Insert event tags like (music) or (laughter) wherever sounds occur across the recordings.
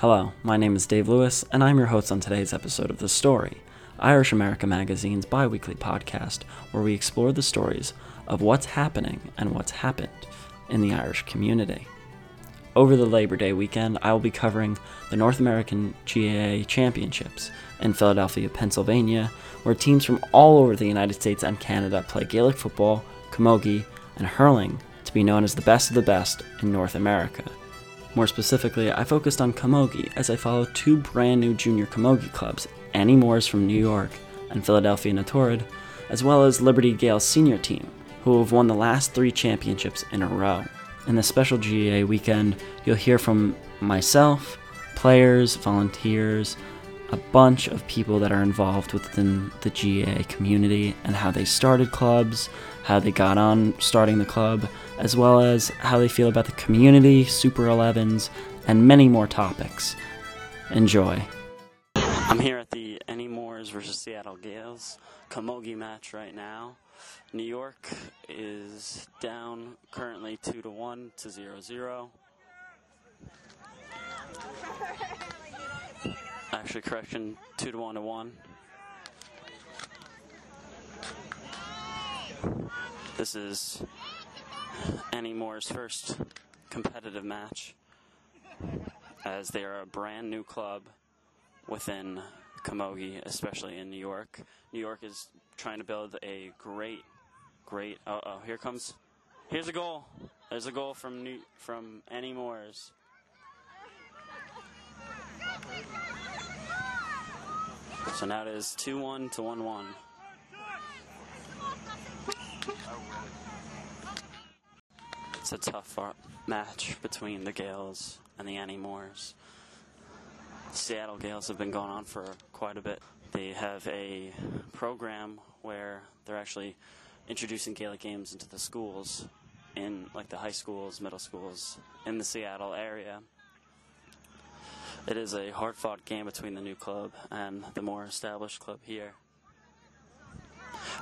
Hello, my name is Dave Lewis, and I'm your host on today's episode of The Story, Irish America Magazine's bi weekly podcast where we explore the stories of what's happening and what's happened in the Irish community. Over the Labor Day weekend, I will be covering the North American GAA Championships in Philadelphia, Pennsylvania, where teams from all over the United States and Canada play Gaelic football, camogie, and hurling to be known as the best of the best in North America. More specifically, I focused on camogie as I followed two brand new junior camogie clubs, Annie Moore's from New York and Philadelphia Na as well as Liberty Gaels' senior team, who have won the last three championships in a row. In the special GAA weekend, you'll hear from myself, players, volunteers, a bunch of people that are involved within the GAA community and how they started clubs, how they got on starting the club, as well as how they feel about the community, Super 11s, and many more topics. Enjoy. I'm here at the Annie Moores versus Seattle Gaels Camogie match right now. New York is down currently 2 to 1 to 0 0. Actually, correction 2 to 1 to 1. This is Annie Moore's first competitive match as they are a brand new club within Camogie, especially in New York. New York is trying to build a great, great. Uh oh, here comes. Here's a goal. There's a goal from New, from Annie Moore's. So now it is 2 1 to 1 1. It's a tough match between the Gaels and the Annie Moores. Seattle Gaels have been going on for quite a bit. They have a program where they're actually introducing Gaelic games into the schools, in like the high schools, middle schools in the Seattle area. It is a hard fought game between the new club and the more established club here.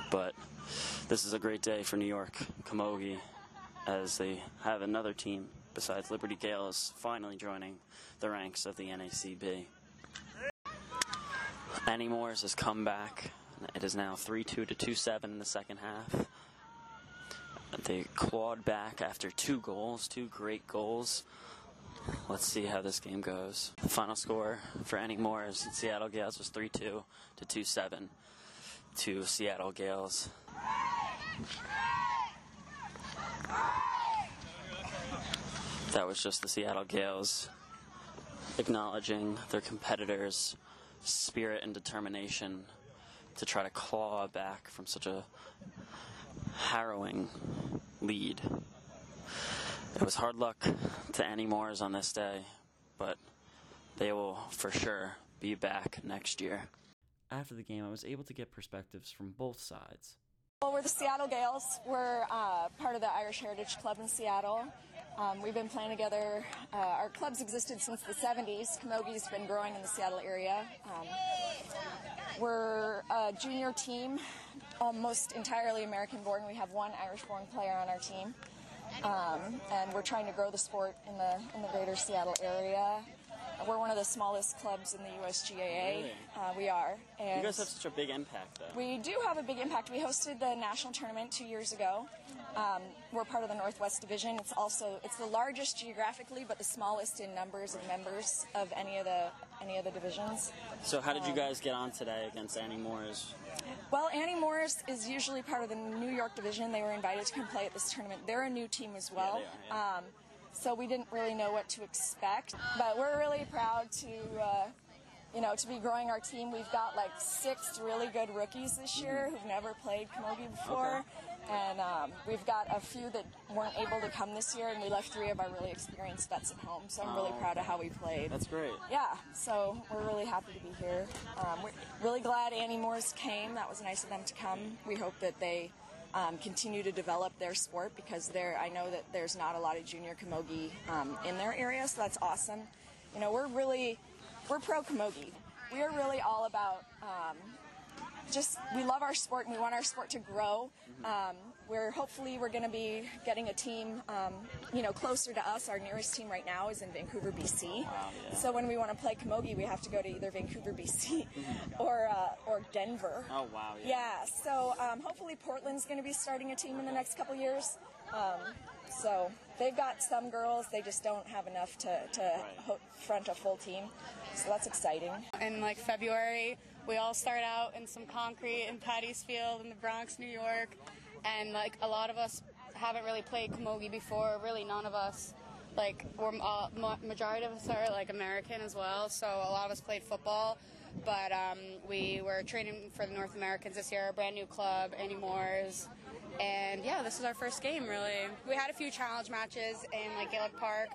But this is a great day for New York, Camogie, as they have another team besides Liberty Gaels finally joining the ranks of the NACB. Annie Moore's has come back. It is now 3 2 to 2 7 in the second half. They clawed back after two goals, two great goals. Let's see how this game goes. The final score for Annie Moore's Seattle Gaels was 3 2 to 2 7 to Seattle Gaels. That was just the Seattle Gaels acknowledging their competitors' spirit and determination to try to claw back from such a harrowing lead. It was hard luck to Annie Moores on this day, but they will for sure be back next year. After the game, I was able to get perspectives from both sides. Well, we're the Seattle Gaels. We're uh, part of the Irish Heritage Club in Seattle. Um, we've been playing together. Uh, our club's existed since the 70s. Camogie's been growing in the Seattle area. Um, we're a junior team, almost entirely American born. We have one Irish born player on our team. Um, and we're trying to grow the sport in the, in the greater Seattle area. We're one of the smallest clubs in the USGAA. Really? Uh, we are. And You guys have such a big impact, though. we do have a big impact. We hosted the national tournament two years ago. Um, we're part of the Northwest Division. It's also it's the largest geographically, but the smallest in numbers of members of any of the any of the divisions. So, how did you guys get on today against Annie Morris? Well, Annie Morris is usually part of the New York division. They were invited to come play at this tournament. They're a new team as well. they are, um, so we didn't really know what to expect, but we're really proud to. Uh, you know, to be growing our team, we've got like six really good rookies this year who've never played camogie before, and um, we've got a few that weren't able to come this year, and we left three of our really experienced vets at home. So I'm really Oh, proud of how we played. That's great. Yeah, so we're really happy to be here. Um, we're really glad Annie Moore's came. That was nice of them to come. We hope that they um, continue to develop their sport because there, I know that there's not a lot of junior camogie um, in their area, so that's awesome. You know, we're really we're pro camogie. We are really all about um, just we love our sport and we want our sport to grow. Um, we're hopefully we're going to be getting a team, um, you know, closer to us. Our nearest team right now is in Vancouver, BC. Wow, yeah. So when we want to play Camogie, we have to go to either Vancouver, BC, (laughs) (laughs) or uh, or Denver. Oh wow. Yeah. Yeah. So um, hopefully Portland's going to be starting a team in the next couple years. Um, so they've got some girls, they just don't have enough to, to Right. ho- front a full team. So that's exciting. in like February. We all start out in some concrete in Patty's Field in the Bronx, New York, and like a lot of us haven't really played camogie before. Really, none of us. Like, we're uh, ma- majority of us are like American as well, so a lot of us played football. But um, we were training for the North Americans this year, a brand new club, Annie Moore's. And yeah, this is our first game, really. We had a few challenge matches in like Gaelic Park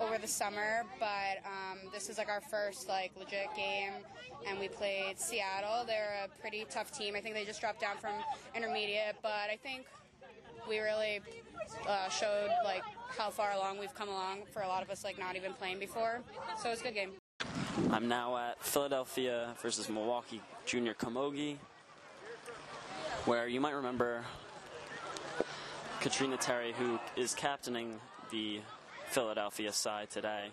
over the summer, but um, this is like our first like legit game, and we played Seattle. They're a pretty tough team. I think they just dropped down from intermediate, but I think we really uh, showed like how far along we've come along for a lot of us like not even playing before. So it's a good game. I'm now at Philadelphia versus Milwaukee Junior Camogie, where you might remember Katrina Terry, who is captaining the Philadelphia side today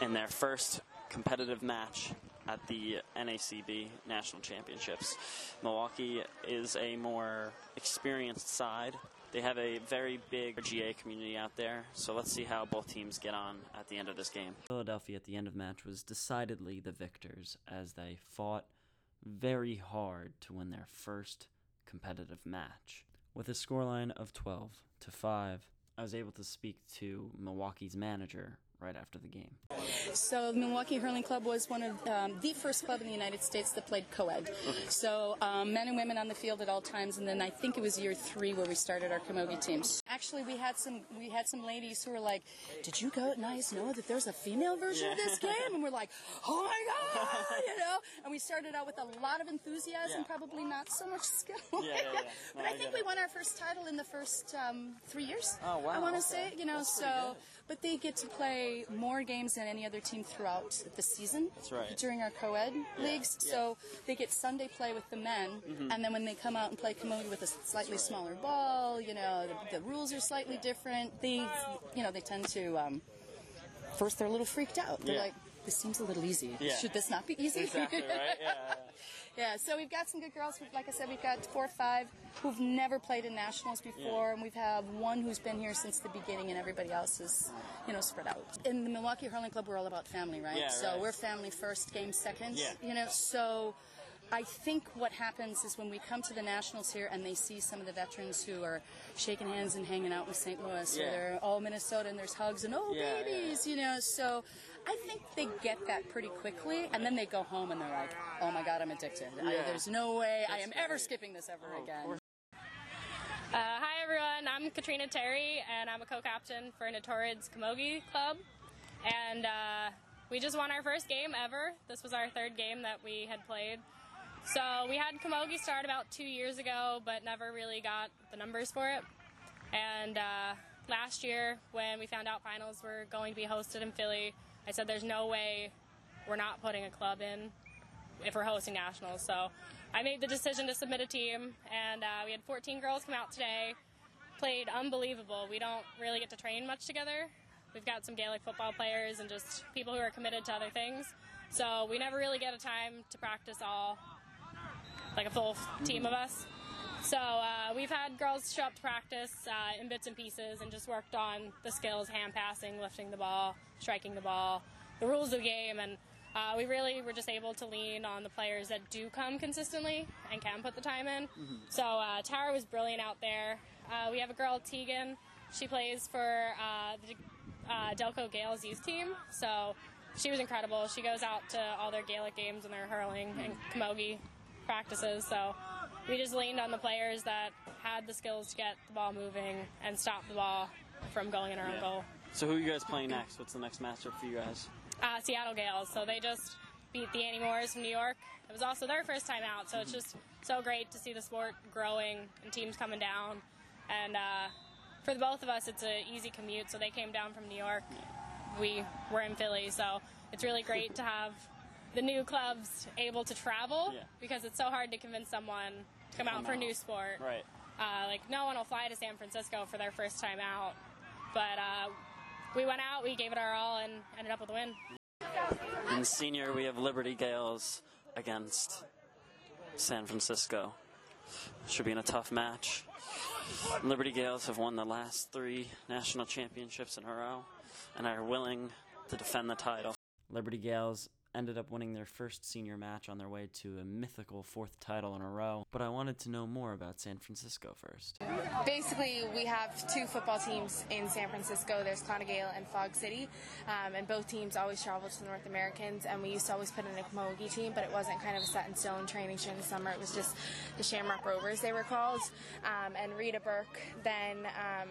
in their first competitive match at the NACB National Championships. Milwaukee is a more experienced side. They have a very big GA community out there, so let's see how both teams get on at the end of this game. Philadelphia at the end of the match was decidedly the victors as they fought very hard to win their first competitive match. With a scoreline of 12 to 5, I was able to speak to Milwaukee's manager right after the game. So the Milwaukee Hurling Club was one of um, the first club in the United States that played co-ed. So um, men and women on the field at all times, and then I think it was year three where we started our camogie teams. Actually, we had some we had some ladies who were like, "Did you guys know that there's a female version of this game?" And we're like, "Oh my (laughs) god!" You know. And we started out with a lot of enthusiasm, Yeah. probably not so much skill. Yeah, yeah, yeah. (laughs) but I I think we won our first title in the first um, three years. Oh, wow, I want to okay. say, you know, That's so. But they get to play more games than any other team throughout the season. That's right. During our co-ed leagues, yeah. so they get Sunday play with the men, and then when they come out and play camogie with a slightly smaller ball, you know, the, the rules are slightly different. They, you know, they tend to. Um, first, they're a little freaked out. They're Yeah. like, "This seems a little easy. Yeah. Should this not be easy?" Exactly, right? (laughs) Yeah. Yeah, so we've got some good girls. We've- Like I said, we've got four or five who've never played in nationals before, Yeah. and we've have one who's been here since the beginning, and everybody else is, you know, spread out. In the Milwaukee Hurling Club, we're all about family, right? Yeah, so right. we're family first, game second. Yeah. You know, so. I think what happens is when we come to the nationals here and they see some of the veterans who are shaking hands and hanging out with St. Louis, Yeah. or they're all Minnesota and there's hugs and oh Yeah, yeah, babies, you know. So I think they get that pretty quickly, and then they go home and they're like, "Oh my God, I'm addicted. I, there's no way I am That's ever skipping this ever Oh, again." Uh, hi everyone, I'm Katrina Terry and I'm a co-captain for Notorids Camogie Club. And uh, we just won our first game ever. This was our third game that we had played. So we had Camogie start about two years ago, but never really got the numbers for it. And uh, last year, when we found out finals were going to be hosted in Philly, I said there's no way we're not putting a club in if we're hosting nationals. So I made the decision to submit a team, and uh, we had 14 girls come out today. Played unbelievable. We don't really get to train much together. We've got some Gaelic football players and just people who are committed to other things. So we never really get a time to practice all, like a full team of us. So uh, we've had girls show up to practice uh, in bits and pieces and just worked on the skills, hand passing, lifting the ball, striking the ball, the rules of the game, and uh, we really were just able to lean on the players that do come consistently and can put the time in. So uh, Tara was brilliant out there. Uh, we have a girl, Tegan. She plays for uh, the uh, Delco Gaels youth team. So she was incredible. She goes out to all their Gaelic games and their hurling and camogie practices. So we just leaned on the players that had the skills to get the ball moving and stop the ball from going in our own Yeah. goal. So who are you guys playing next? What's the next matchup for you guys? Uh, Seattle Gaels. So they just beat the Annie Moores from New York. It was also their first time out, so it's just so great to see the sport growing and teams coming down. And uh, for the both of us, it's an easy commute. So they came down from New York. We were in Philly, so it's really great to have the new clubs able to travel Yeah. because it's so hard to convince someone to come out Come for a new sport. Right. uh, like no one will fly to San Francisco for their first time out. But uh, we went out, we gave it our all, and ended up with a win. In senior, we have Liberty Gaels against San Francisco. Should be in a tough match. Liberty Gaels have won the last three national championships in a row and are willing to defend the title. Liberty Gaels ended up winning their first senior match on their way to a mythical fourth title in a row. But I wanted to know more about San Francisco first. Basically, we have two football teams in San Francisco. There's Clonagale and Fog City, um, and both teams always travel to the North Americans. And we used to always put in a Camogie team, but it wasn't kind of a set in stone training during the summer. It was just the Shamrock Rovers, they were called. Um, and Rita Burke then. Um,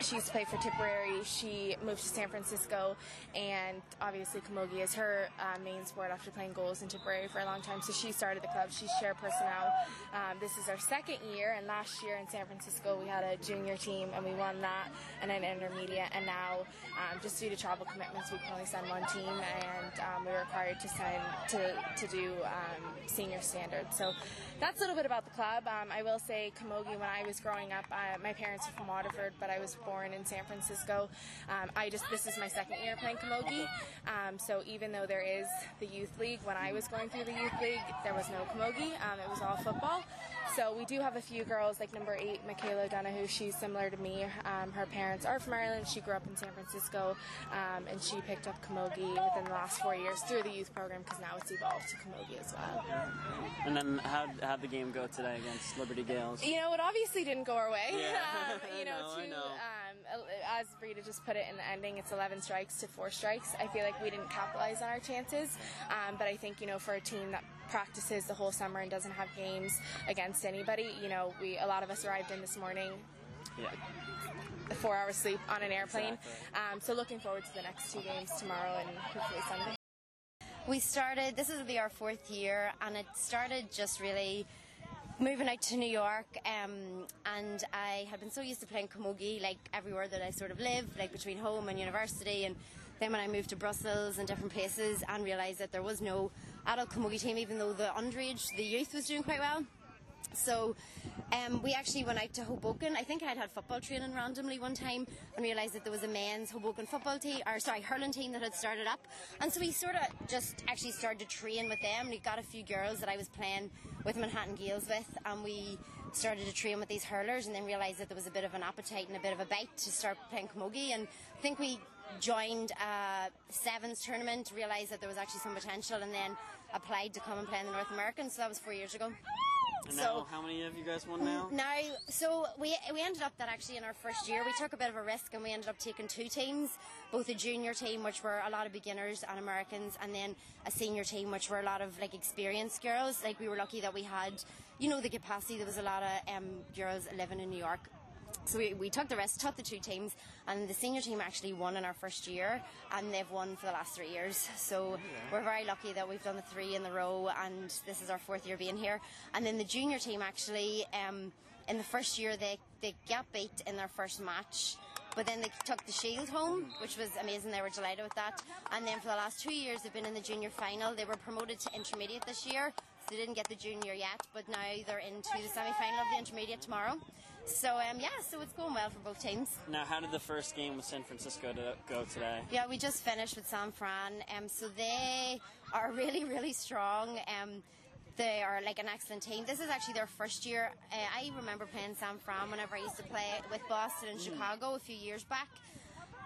she used to play for Tipperary. She moved to San Francisco, and obviously Camogie is her uh, main sport after playing goals in Tipperary for a long time. So she started the club. She's chairperson now. Um, this is our second year, and last year in San Francisco we had a junior team, and we won that, and an intermediate. And now, um, just due to travel commitments, we can only send one team, and um, we are required to send to to do um, senior standards. So that's a little bit about the club. Um, I will say Camogie. When I was growing up, uh, my parents are from Waterford, but I was born in San Francisco. Um, I just this is my second year playing camogie, um, so even though there is the youth league, when I was going through the youth league, there was no camogie. Um, it was all football. So we do have a few girls, like number eight, Michaela Donahue. She's similar to me. Um, her parents are from Ireland. She grew up in San Francisco, um, and she picked up camogie within the last four years through the youth program because now it's evolved to camogie as well. And then how how'd the game go today against Liberty Gaels? You know, it obviously didn't go our way. Yeah. (laughs) um, you (laughs) know, know, to, know. Um, as Rita just put it in the ending, it's 11 strikes to four strikes. I feel like we didn't capitalize on our chances, um, but I think you know for a team that practices the whole summer and doesn't have games against anybody, you know, we a lot of us arrived in this morning Yeah. a four hour sleep on an airplane. Exactly. Um, so looking forward to the next two games tomorrow and hopefully Sunday. We started, this will be our fourth year, and it started just really moving out to New York. Um, and I had been so used to playing camogie, like everywhere that I sort of lived, like between home and university. And then when I moved to Brussels and different places, and realised that there was no adult camogie team, even though the underage, the youth was doing quite well. So um, we actually went out to Hoboken. I think I'd had football training randomly one time and realised that there was a men's Hoboken football team, or sorry, hurling team that had started up. And so we sort of just actually started to train with them. We got a few girls that I was playing with Manhattan Gaels with, and we started to train with these hurlers, and then realised that there was a bit of an appetite and a bit of a bite to start playing camogie. And I think we joined a sevens tournament, realised that there was actually some potential, and then applied to come and play in the North American. So that was four years ago. And So- now, how many have you guys won now? Now, so we we ended up that actually in our first year we took a bit of a risk and we ended up taking two teams, both a junior team which were a lot of beginners and Americans, and then a senior team which were a lot of like experienced girls. Like we were lucky that we had, you know, the capacity. There was a lot of um, girls living in New York. So we, we took the risk, took the two teams, and the senior team actually won in our first year, and they've won for the last three years. So we're very lucky that we've done the three in the row, and this is our fourth year being here. And then the junior team actually, um, in the first year, they, they got beat in their first match. But then they took the shield home, which was amazing. They were delighted with that. And then for the last two years, they've been in the junior final. They were promoted to intermediate this year, so they didn't get the junior yet. But now they're into the semi-final of the intermediate tomorrow. So um, yeah, so it's going well for both teams. Now, how did the first game with San Francisco to go today? Yeah, we just finished with San Fran. Um, so they are (laughs) really, really strong. Um, they are like an excellent team. This is actually their first year. Uh, I remember playing San Fran whenever I used to play with Boston and Chicago a few years back.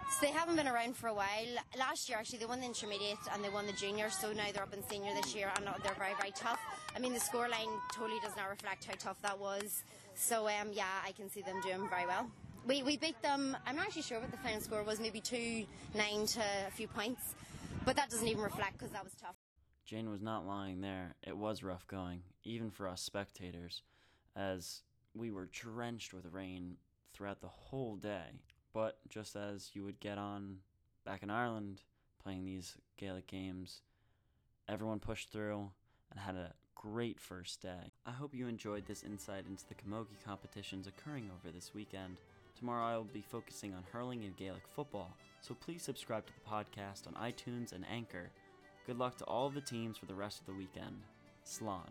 So they haven't been around for a while. Last year, actually, they won the intermediate and they won the junior. So now they're up in senior this year, and they're very, very tough. I mean, the scoreline totally does not reflect how tough that was. So um, yeah, I can see them doing very well. We, we beat them. I'm not actually sure what the final score was. Maybe two nine to a few points, but that doesn't even reflect because that was tough. Jane was not lying there. It was rough going, even for us spectators, as we were drenched with rain throughout the whole day. But just as you would get on back in Ireland playing these Gaelic games, everyone pushed through and had a great first day. I hope you enjoyed this insight into the camogie competitions occurring over this weekend. Tomorrow I will be focusing on hurling and Gaelic football, so please subscribe to the podcast on iTunes and Anchor. Good luck to all of the teams for the rest of the weekend. Slán.